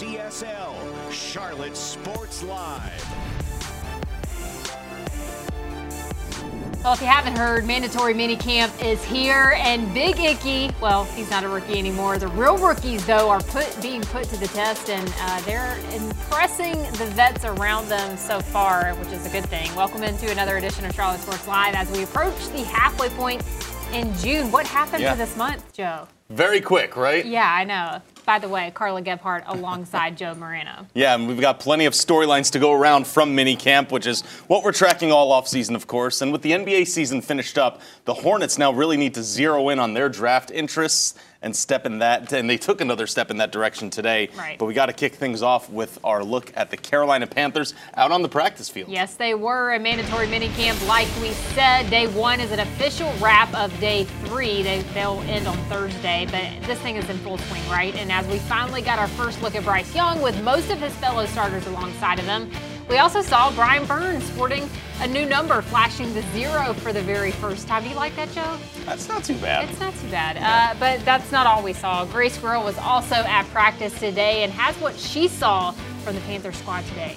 CSL, Charlotte Sports Live. Well, if you haven't heard, mandatory minicamp is here, and Big Icky, well, he's not a rookie anymore. The real rookies, though, are put being put to the test, and uh, they're impressing the vets around them so far, which is a good thing. Welcome into another edition of Charlotte Sports Live as we approach the halfway point in June. What happened yeah. for this month, Joe? Very quick, right? Yeah, I know by the way, Carla Gebhardt alongside Joe Moreno. Yeah, and we've got plenty of storylines to go around from minicamp, which is what we're tracking all offseason, of course. And with the NBA season finished up, the Hornets now really need to zero in on their draft interests and step in that. And they took another step in that direction today. Right. But we got to kick things off with our look at the Carolina Panthers out on the practice field. Yes, they were a mandatory minicamp, like we said. Day one is an official wrap of day three. They, they'll end on Thursday, but this thing is in full swing, right? And as we finally got our first look at Bryce Young with most of his fellow starters alongside of him, we also saw Brian Burns sporting a new number, flashing the zero for the very first time. Do you like that, Joe? That's not too bad. It's not too bad. Uh, but that's not all we saw. Grace Grill was also at practice today and has what she saw from the Panther squad today.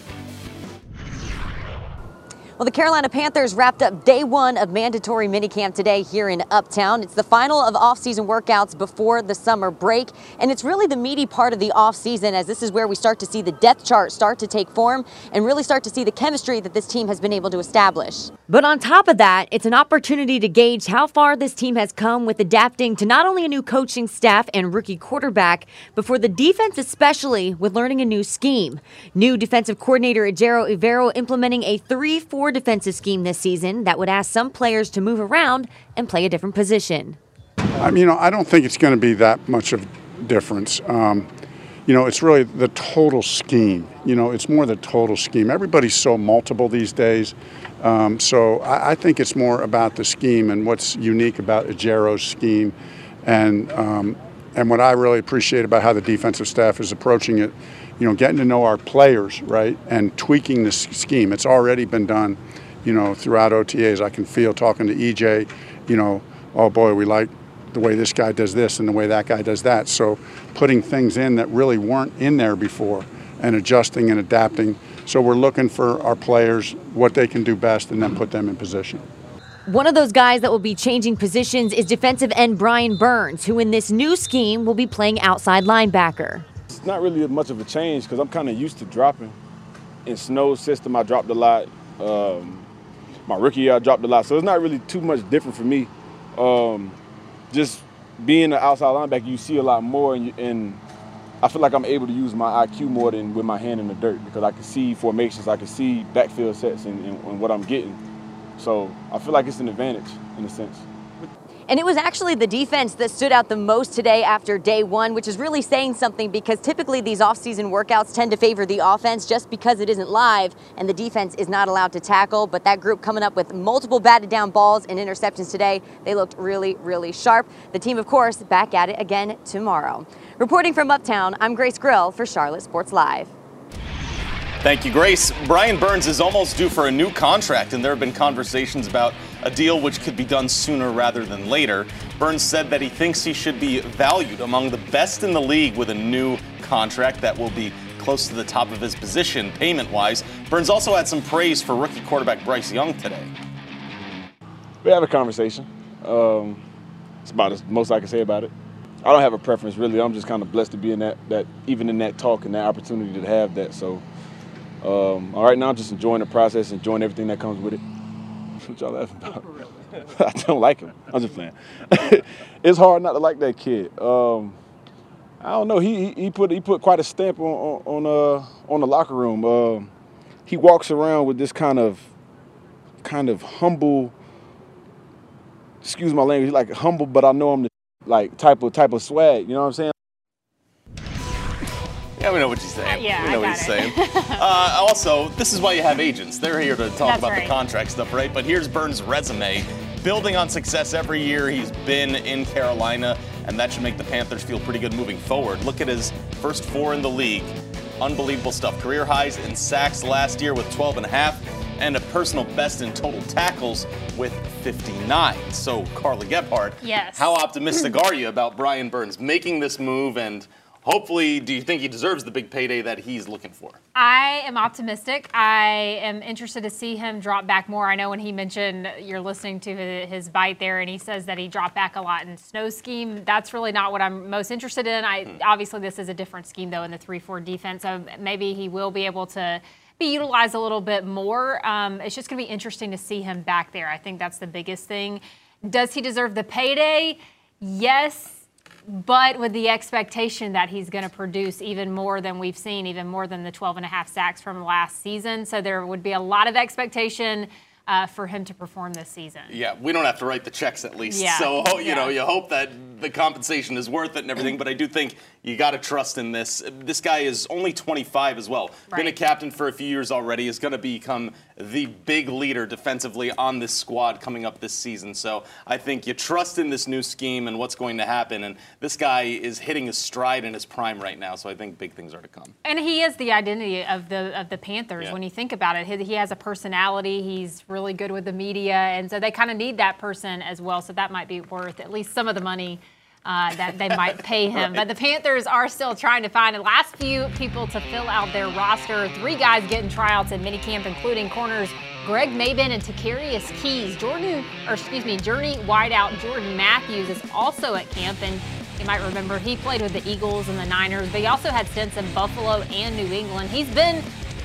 Well, the Carolina Panthers wrapped up day one of mandatory minicamp today here in Uptown. It's the final of off-season workouts before the summer break, and it's really the meaty part of the off-season as this is where we start to see the depth chart start to take form and really start to see the chemistry that this team has been able to establish. But on top of that, it's an opportunity to gauge how far this team has come with adapting to not only a new coaching staff and rookie quarterback, but for the defense especially with learning a new scheme. New defensive coordinator Ejiro Evero implementing a 3-4 defensive scheme this season that would ask some players to move around and play a different position. I mean, you know, I don't think it's going to be that much of difference. Um, you know, it's really the total scheme. You know, it's more the total scheme. Everybody's so multiple these days. Um, so I, I, think it's more about the scheme and what's unique about Ejiro's scheme. And, um, and what I really appreciate about how the defensive staff is approaching it you know, getting to know our players, right, and tweaking the scheme. It's already been done, you know, throughout OTAs. I can feel talking to EJ, you know, oh boy, we like the way this guy does this and the way that guy does that. So putting things in that really weren't in there before and adjusting and adapting. So we're looking for our players, what they can do best, and then put them in position. One of those guys that will be changing positions is defensive end Brian Burns, who in this new scheme will be playing outside linebacker not really much of a change because I'm kind of used to dropping. In Snow system, I dropped a lot. Um, my rookie year, I dropped a lot. So it's not really too much different for me. Um, just being an outside linebacker, you see a lot more, and, and, I feel like I'm able to use my IQ more than with my hand in the dirt because I can see formations, I can see backfield sets, and, and, and what I'm getting. So I feel like it's an advantage in a sense. And it was actually the defense that stood out the most today after day one, which is really saying something because typically these offseason workouts tend to favor the offense just because it isn't live and the defense is not allowed to tackle. But that group coming up with multiple batted down balls and interceptions today, they looked really, really sharp. The team, of course, back at it again tomorrow. Reporting from Uptown, I'm Grace Grill for Charlotte Sports Live. Thank you, Grace. Brian Burns is almost due for a new contract, and there have been conversations about a deal which could be done sooner rather than later. Burns said that he thinks he should be valued among the best in the league with a new contract that will be close to the top of his position payment wise. Burns also had some praise for rookie quarterback Bryce Young today. We have a conversation. Um, it's about as most I can say about it. I don't have a preference really. I'm just kind of blessed to be in that that even in that talk and that opportunity to have that. So um, all right now, I'm just enjoying the process, enjoying everything that comes with it. What y'all laughing about? I don't like him. I'm just playing. it's hard not to like that kid. Um, I don't know. He, he put he put quite a stamp on on uh, on the locker room. Uh, he walks around with this kind of kind of humble. Excuse my language, like humble, but I know I'm the like type of type of swag. You know what I'm saying? Yeah, we know what he's saying. Uh, yeah, we know what he's it. saying. uh, also, this is why you have agents. They're here to talk That's about right. the contract stuff, right? But here's Burns' resume. Building on success every year he's been in Carolina, and that should make the Panthers feel pretty good moving forward. Look at his first four in the league. Unbelievable stuff. Career highs in sacks last year with 12 and a half, and a personal best in total tackles with 59. So, Carly Gebhardt, yes. how optimistic are you about Brian Burns making this move and hopefully, do you think he deserves the big payday that he's looking for? I am optimistic. I am interested to see him drop back more. I know when he mentioned you're listening to his bite there, and he says that he dropped back a lot in Snow scheme. That's really not what I'm most interested in. I hmm. obviously this is a different scheme though in the three-four defense, so maybe he will be able to be utilized a little bit more. Um, it's just going to be interesting to see him back there. I think that's the biggest thing. Does he deserve the payday? Yes but with the expectation that he's going to produce even more than we've seen, even more than the 12 and a half sacks from last season. So there would be a lot of expectation uh, for him to perform this season. Yeah, we don't have to write the checks at least. Yeah. So, you yeah. know, you hope that the compensation is worth it and everything, but I do think you got to trust in this. This guy is only 25 as well. Right. Been a captain for a few years already, is going to become the big leader defensively on this squad coming up this season. So I think you trust in this new scheme and what's going to happen. And this guy is hitting his stride in his prime right now. So I think big things are to come. And he is the identity of the of the Panthers yeah. when you think about it. He, he has a personality. He's really good with the media, and so they kind of need that person as well. So that might be worth at least some of the money uh, that they might pay him. right. But the Panthers are still trying to find the last few people to fill out their roster. Three guys getting tryouts in minicamp, including corners Greg Mabin and Takarius Keys. Jordan, or excuse me, Journey wideout Jordan Matthews is also at camp, and you might remember he played with the Eagles and the Niners, but he also had stints in Buffalo and New England. He's been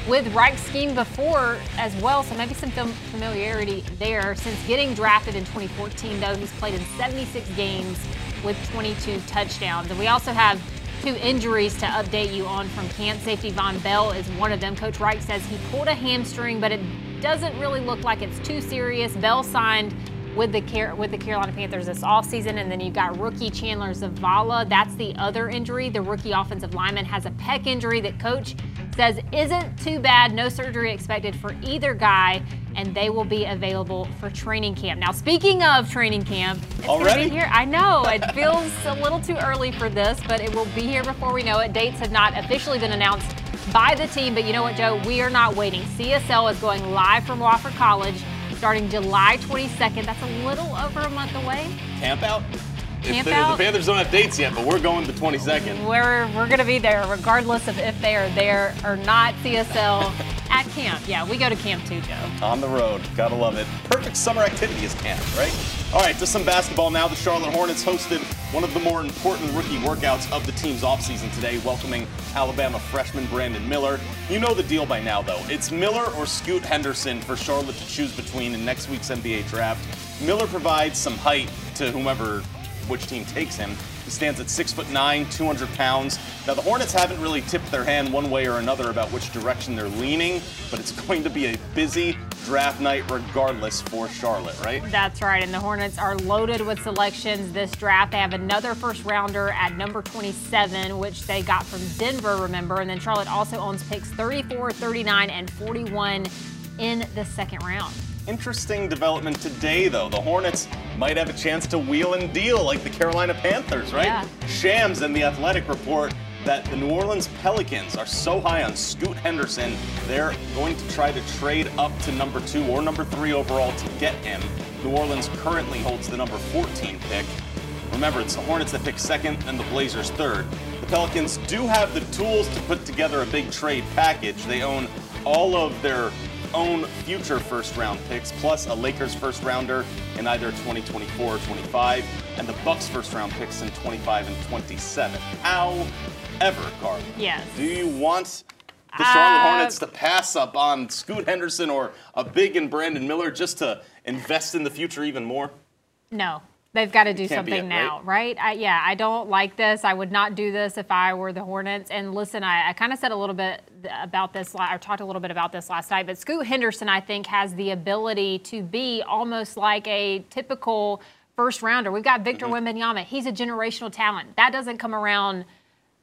with Reich's scheme before as well, so maybe some familiarity there. Since getting drafted in 2014, though, he's played in 76 games with 22 touchdowns. And we also have two injuries to update you on from camp. Safety Vonn Bell is one of them. Coach Reich says he pulled a hamstring, but it doesn't really look like it's too serious. Bell signed with the with the Carolina Panthers this offseason, and then you've got rookie Chandler Zavala. That's the other injury. The rookie offensive lineman has a pec injury that coach says isn't too bad. No surgery expected for either guy, and they will be available for training camp. Now, speaking of training camp, it's already be here. I know it feels a little too early for this, but it will be here before we know it. Dates have not officially been announced by the team, but you know what, Joe? We are not waiting. CSL is going live from Wofford College starting July 22nd. That's a little over a month away. Camp out? Camp the, out. the Panthers don't have dates yet, but we're going the 22nd. We're, we're going to be there regardless of if they are there or not. CSL at camp. Yeah, we go to camp too, Joe. On the road. Gotta love it. Perfect summer activity is camp, right? All right, just some basketball now. The Charlotte Hornets hosted one of the more important rookie workouts of the team's offseason today, welcoming Alabama freshman Brandon Miller. You know the deal by now, though. It's Miller or Scoot Henderson for Charlotte to choose between in next week's NBA draft. Miller provides some height to whomever which team takes him. He stands at six foot nine, 200 pounds. Now the Hornets haven't really tipped their hand one way or another about which direction they're leaning, but it's going to be a busy draft night regardless for Charlotte, right? That's right, and the Hornets are loaded with selections this draft. They have another first rounder at number 27, which they got from Denver, remember, and then Charlotte also owns picks 34, 39, and 41 in the second round. Interesting development today, though. The Hornets might have a chance to wheel and deal like the Carolina Panthers, right? Yeah. Shams and the Athletic report that the New Orleans Pelicans are so high on Scoot Henderson, they're going to try to trade up to number two or number three overall to get him. New Orleans currently holds the number 14 pick. Remember, it's the Hornets that pick second and the Blazers third. The Pelicans do have the tools to put together a big trade package. They own all of their own future first round picks, plus a Lakers first rounder in either 2024 or 25, and the Bucks first round picks in 25 and 27. However, Carl, yes. do you want the Charlotte uh, Hornets to pass up on Scoot Henderson or a big and Brandon Miller just to invest in the future even more? No. They've got to do something it, now, right? right? I, yeah, I don't like this. I would not do this if I were the Hornets. And listen, I, I kind of said a little bit about this, or talked a little bit about this last night, but Scoot Henderson, I think, has the ability to be almost like a typical first rounder. We've got Victor mm-hmm. Wembanyama. He's a generational talent. That doesn't come around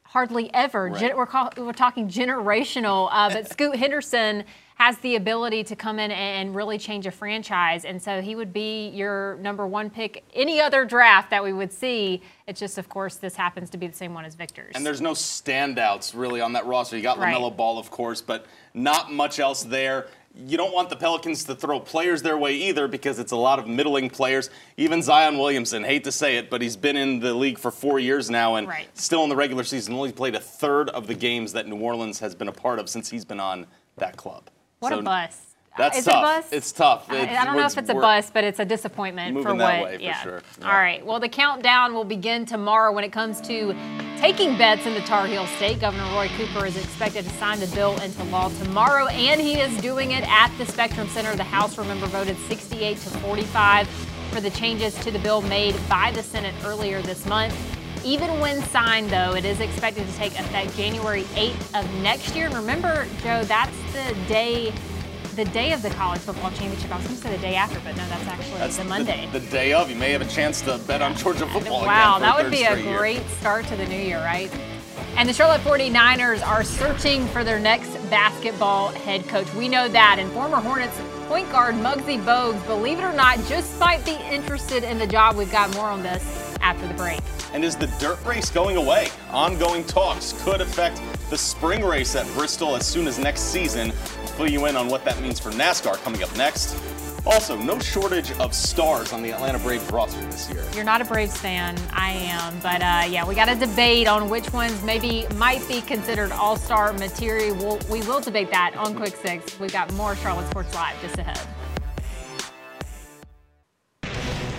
hardly ever. Right. Gen- we're, call- we're talking generational, uh, but Scoot Henderson has the ability to come in and really change a franchise. And so he would be your number one pick any other draft that we would see. It's just, of course, this happens to be the same one as Victor's. And there's no standouts really on that roster. You got Right. LaMelo Ball, of course, but not much else there. You don't want the Pelicans to throw players their way either because it's a lot of middling players. Even Zion Williamson, hate to say it, but he's been in the league for four years now and Right. still in the regular season only played a third of the games that New Orleans has been a part of since he's been on that club. What So a bus. That's Is tough. it? It's tough. I- It's- I, don't know if it's a we're- but it's a disappointment for Moving what. way, for yeah. sure. Yeah. All right. Well, the countdown will begin tomorrow when it comes to taking bets in the Tar Heel State. Governor Roy Cooper is expected to sign the bill into law tomorrow, and he is doing it at the Spectrum Center. The House, remember, voted 68 to 45 for the changes to the bill made by the Senate earlier this month. Even when signed, though, it is expected to take effect January 8th of next year. And remember, Joe, that's the day the day of the college football championship. I was going to say the day after, but no, that's actually That's the Monday. The, day of. You may have a chance to bet on Georgia football wow, that would be a straight year. great start to the new year, right? And the Charlotte 49ers are searching for their next basketball head coach. We know that. And former Hornets point guard Muggsy Bogues, believe it or not, just might be interested in the job. We've got more on this after the break. And is the dirt race going away? Ongoing talks could affect the spring race at Bristol as soon as next season. We'll fill you in on what that means for NASCAR coming up next. Also, no shortage of stars on the Atlanta Braves roster this year. You're not a Braves fan, I am, but uh, yeah, we got a debate on which ones maybe might be considered all-star material. We'll, we will debate that on Quick Six. We've got more Charlotte Sports Live just ahead.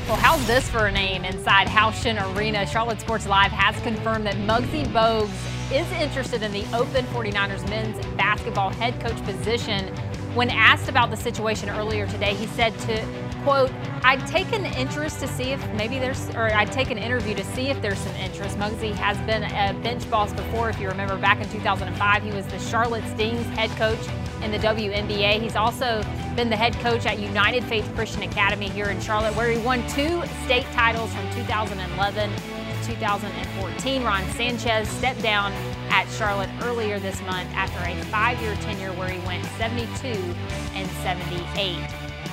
Well, how's this for a name inside Houchin Arena? Charlotte Sports Live has confirmed that Muggsy Bogues is interested in the open 49ers men's basketball head coach position. When asked about the situation earlier today, he said to, quote, I'd take an interest to see if maybe there's, or I'd take an interview to see if there's some interest. Muggsy has been a bench boss before. If you remember back in 2005, he was the Charlotte Stings head coach in the WNBA. He's also been the head coach at United Faith Christian Academy here in Charlotte, where he won two state titles from 2011 to 2014. Ron Sanchez stepped down at Charlotte earlier this month after a five-year tenure where he went 72 and 78.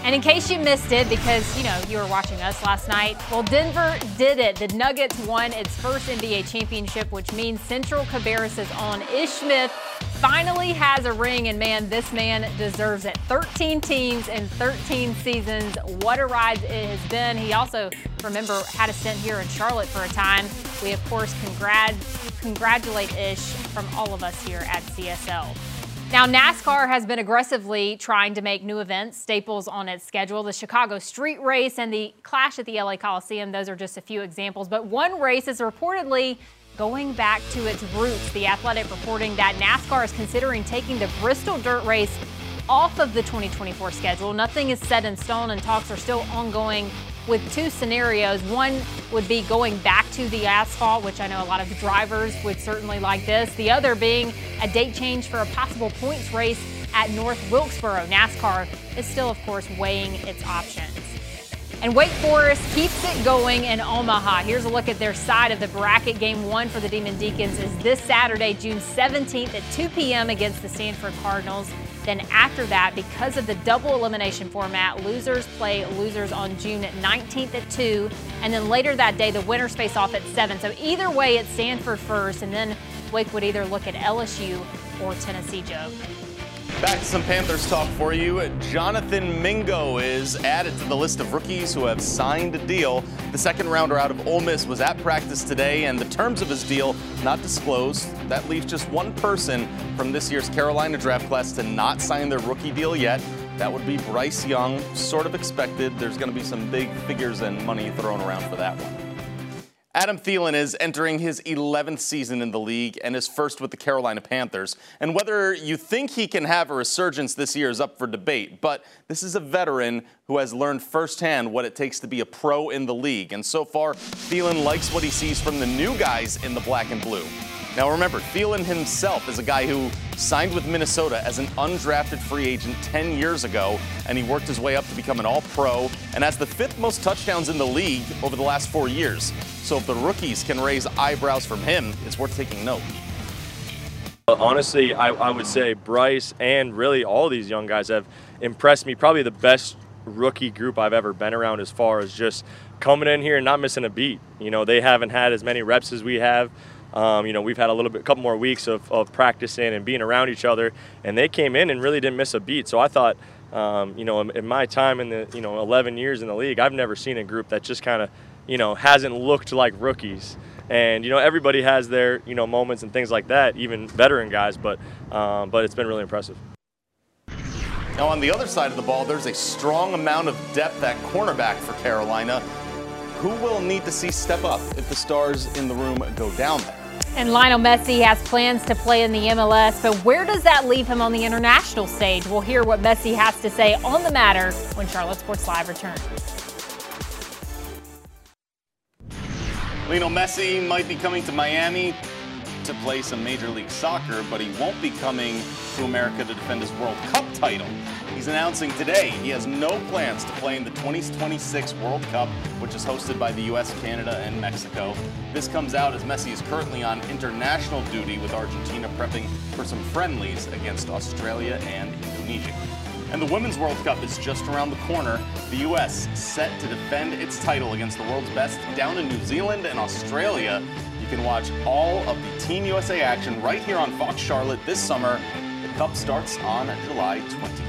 And in case you missed it, because you know you were watching us last night, well, Denver did it. The Nuggets won its first NBA championship, which means Central Cabarrus' own Ish Smith finally has a ring, and man, this man deserves it. 13 teams in 13 seasons. What a ride it has been. He also, remember, had a stint here in Charlotte for a time. We, of course, congrat- congratulate Ish from all of us here at CSL. Now, NASCAR has been aggressively trying to make new events staples on its schedule. The Chicago Street Race and the Clash at the LA Coliseum, those are just a few examples. But one race is reportedly going back to its roots. The Athletic reporting that NASCAR is considering taking the Bristol Dirt Race off of the 2024 schedule. Nothing is set in stone, and talks are still ongoing with two scenarios. One would be going back to the asphalt, which I know a lot of drivers would certainly like this. The other being a date change for a possible points race at North Wilkesboro. NASCAR is still, of course, weighing its options. And Wake Forest keeps it going in Omaha. Here's a look at their side of the bracket. Game one for the Demon Deacons is this Saturday, June 17th at 2 p.m. against the Stanford Cardinals. Then after that, because of the double elimination format, losers play losers on June 19th at 2. And then later that day, the winners face off at 7. So either way, it's Stanford first, and then Wake would either look at LSU or Tennessee, Joe. Back to some Panthers talk for you. Jonathan Mingo is added to the list of rookies who have signed a deal. The second rounder out of Ole Miss was at practice today, and the terms of his deal not disclosed. That leaves just one person from this year's Carolina draft class to not sign their rookie deal yet. That would be Bryce Young. Sort of expected. There's going to be some big figures and money thrown around for that one. Adam Thielen is entering his 11th season in the league and is first with the Carolina Panthers. And whether you think he can have a resurgence this year is up for debate, but this is a veteran who has learned firsthand what it takes to be a pro in the league. And so far, Thielen likes what he sees from the new guys in the black and blue. Now remember, Thielen himself is a guy who signed with Minnesota as an undrafted free agent 10 years ago, and he worked his way up to become an all pro and has the fifth most touchdowns in the league over the last four years. So if the rookies can raise eyebrows from him, it's worth taking note. Honestly, I, I would say Bryce and really all these young guys have impressed me. Probably the best rookie group I've ever been around as far as just coming in here and not missing a beat. You know, they haven't had as many reps as we have. Um, you know, we've had a little bit, a couple more weeks of, of practicing and being around each other, and they came in and really didn't miss a beat. So I thought, um, you know, in, in my time in the, you know, 11 years in the league, I've never seen a group that just kind of, you know, hasn't looked like rookies. And you know, everybody has their, you know, moments and things like that, even veteran guys. But, um, but it's been really impressive. Now, on the other side of the ball, there's a strong amount of depth at cornerback for Carolina. Who will need to see step up if the stars in the room go down there? And Lionel Messi has plans to play in the MLS, but where does that leave him on the international stage? We'll hear what Messi has to say on the matter when Charlotte Sports Live returns. Lionel Messi might be coming to Miami to play some Major League Soccer, but he won't be coming to America to defend his World Cup title. He's announcing today he has no plans to play in the 2026 World Cup, which is hosted by the U.S., Canada, and Mexico. This comes out as Messi is currently on international duty with Argentina prepping for some friendlies against Australia and Indonesia. And the Women's World Cup is just around the corner. The U.S. set to defend its title against the world's best down in New Zealand and Australia. You can watch all of the Team USA action right here on Fox Charlotte this summer. The Cup starts on July 20th.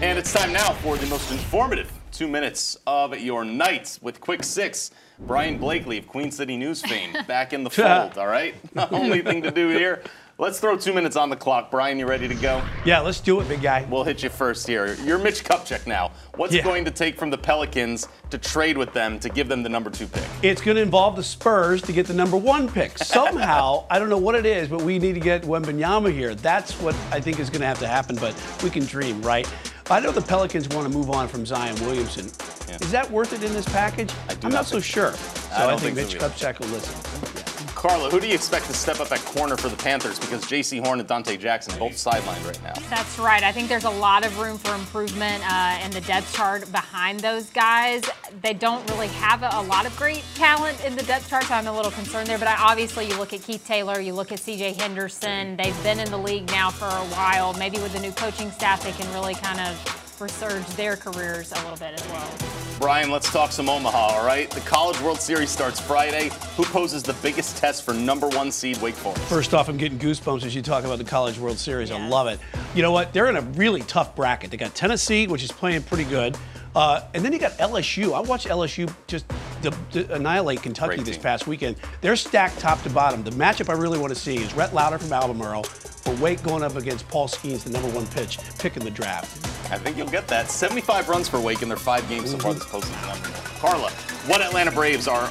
And it's time now for the most informative two minutes of your night with Quick Six. Brian Blakely of Queen City News fame back in the fold, all right? The only thing to do here Let's throw two minutes on the clock. Brian, you ready to go? Yeah, let's do it, big guy. We'll hit you first here. You're Mitch Kupchak now. What's yeah. going to take from the Pelicans to trade with them to give them the number two pick? It's going to involve the Spurs to get the number one pick. Somehow, I don't know what it is, but we need to get Wembanyama here. That's what I think is going to have to happen, but we can dream, right? I know the Pelicans want to move on from Zion Williamson. Yeah. Is that worth it in this package? I'm not so sure. So I, I think, think Mitch so Kupchak will listen. Carla, who do you expect to step up at corner for the Panthers? Because Jaycee Horn and Donte Jackson both sidelined right now. That's right. I think there's a lot of room for improvement uh, in the depth chart behind those guys. They don't really have a, a, lot of great talent in the depth chart, so I'm a little concerned there. But I, obviously, you look at Keith Taylor, you look at C.J. Henderson. They've been in the league now for a while. Maybe with the new coaching staff, they can really kind of resurge their careers a little bit as well. Brian, let's talk some Omaha, all right? The College World Series starts Friday. Who poses the biggest test for number one seed Wake Forest? First off, I'm getting goosebumps as you talk about the College World Series. Yeah. I love it. You know what? They're in a really tough bracket. They got Tennessee, which is playing pretty good. Uh, and then you got LSU. I watched LSU just annihilate Kentucky this past weekend. They're stacked top to bottom. The matchup I really want to see is Rhett Lowder from Albemarle for Wake going up against Paul Skenes, the number one pitch, pick in the draft. I think you'll get that. 75 runs for Wake in their five games so far this postseason. Carla, what Atlanta Braves are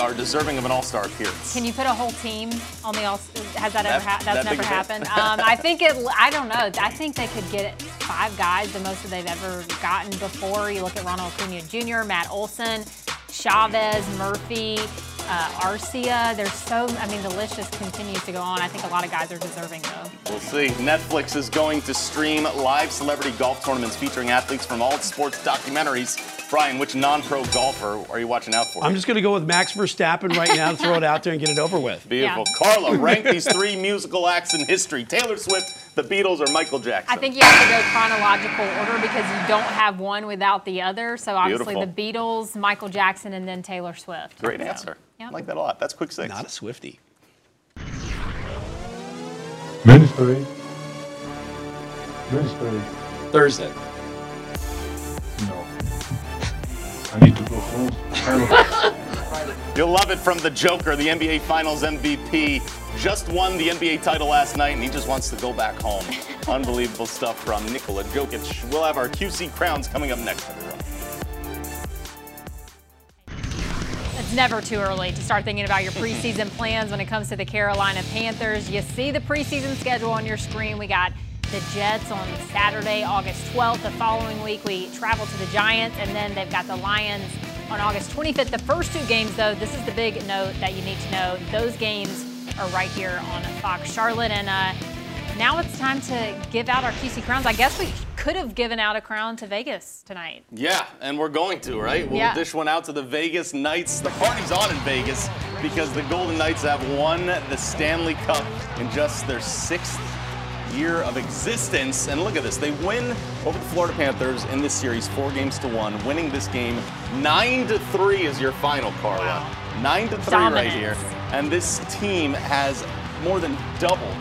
are deserving of an All-Star appearance. Can you put a whole team on the All? Has that, that ever ha- that's never happened? Um, I think it. I don't know. I think they could get five guys, the most that they've ever gotten before. You look at Ronald Acuna Jr., Matt Olson, Chavez, Murphy uh, Arcia. There's so, I mean, the list just continues to go on. I think a lot of guys are deserving, though. We'll see. Netflix is going to stream live celebrity golf tournaments featuring athletes from all sports documentaries. Brian, which non-pro golfer are you watching out for? I'm just going to go with Max Verstappen right now, and throw it out there and get it over with. Beautiful. Yeah. Carla, rank these three musical acts in history. Taylor Swift, the Beatles, or Michael Jackson? I think you have to go chronological order because you don't have one without the other. So obviously Beautiful. the Beatles, Michael Jackson, and then Taylor Swift. Great so. answer. Yep. I like that a lot. That's quick six. Not a Swifty. Ministry. Ministry. Thursday. No. I need to go home. You'll love it from the Joker, the NBA Finals MVP. Just won the NBA title last night, and he just wants to go back home. Unbelievable stuff from Nikola Jokic. We'll have our QC crowns coming up next, everyone. Never too early to start thinking about your preseason plans when it comes to the Carolina Panthers. You see the preseason schedule on your screen. We got the Jets on Saturday, August 12th. The following week, we travel to the Giants, and then they've got the Lions on August 25th. The first two games, though, this is the big note that you need to know. Those games are right here on Fox Charlotte, and uh, now it's time to give out our QC crowns. I guess we could have given out a crown to Vegas tonight. Yeah, and we're going to, right? We'll yeah. dish one out to the Vegas Knights. The party's on in Vegas. because the Golden Knights have won the Stanley Cup in just their sixth year of existence. And look at this. They win over the Florida Panthers in this series, four games to one, winning this game nine to three is your final, Carla. Nine to three Dominance. right here. And this team has more than doubled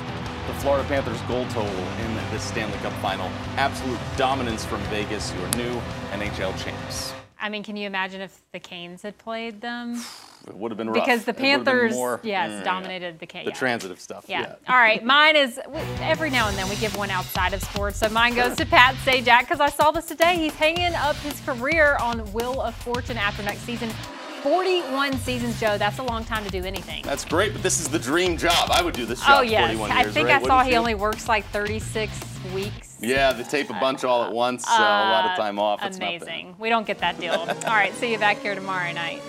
the Florida Panthers goal total in the Stanley Cup final. Absolute dominance from Vegas, your new NHL champs. I mean, can you imagine if the Canes had played them? It would have been rough. Because the It would have been Panthers, more- yes, Mm, dominated the Canes. The transitive stuff. Yeah. All right. Mine is every now and then we give one outside of sports. So mine goes to Pat Sajak because I saw this today. He's hanging up his career on Wheel of Fortune after next season. 41 seasons, Joe. That's a long time to do anything. That's great, but this is the dream job. I would do this oh, job Oh yes, 41 I years, think right? I saw he you? only works like 36 weeks. Yeah, they tape a bunch all at once, so a lot of uh, time off. It's. Amazing. We don't get that deal. All right, see you back here tomorrow night.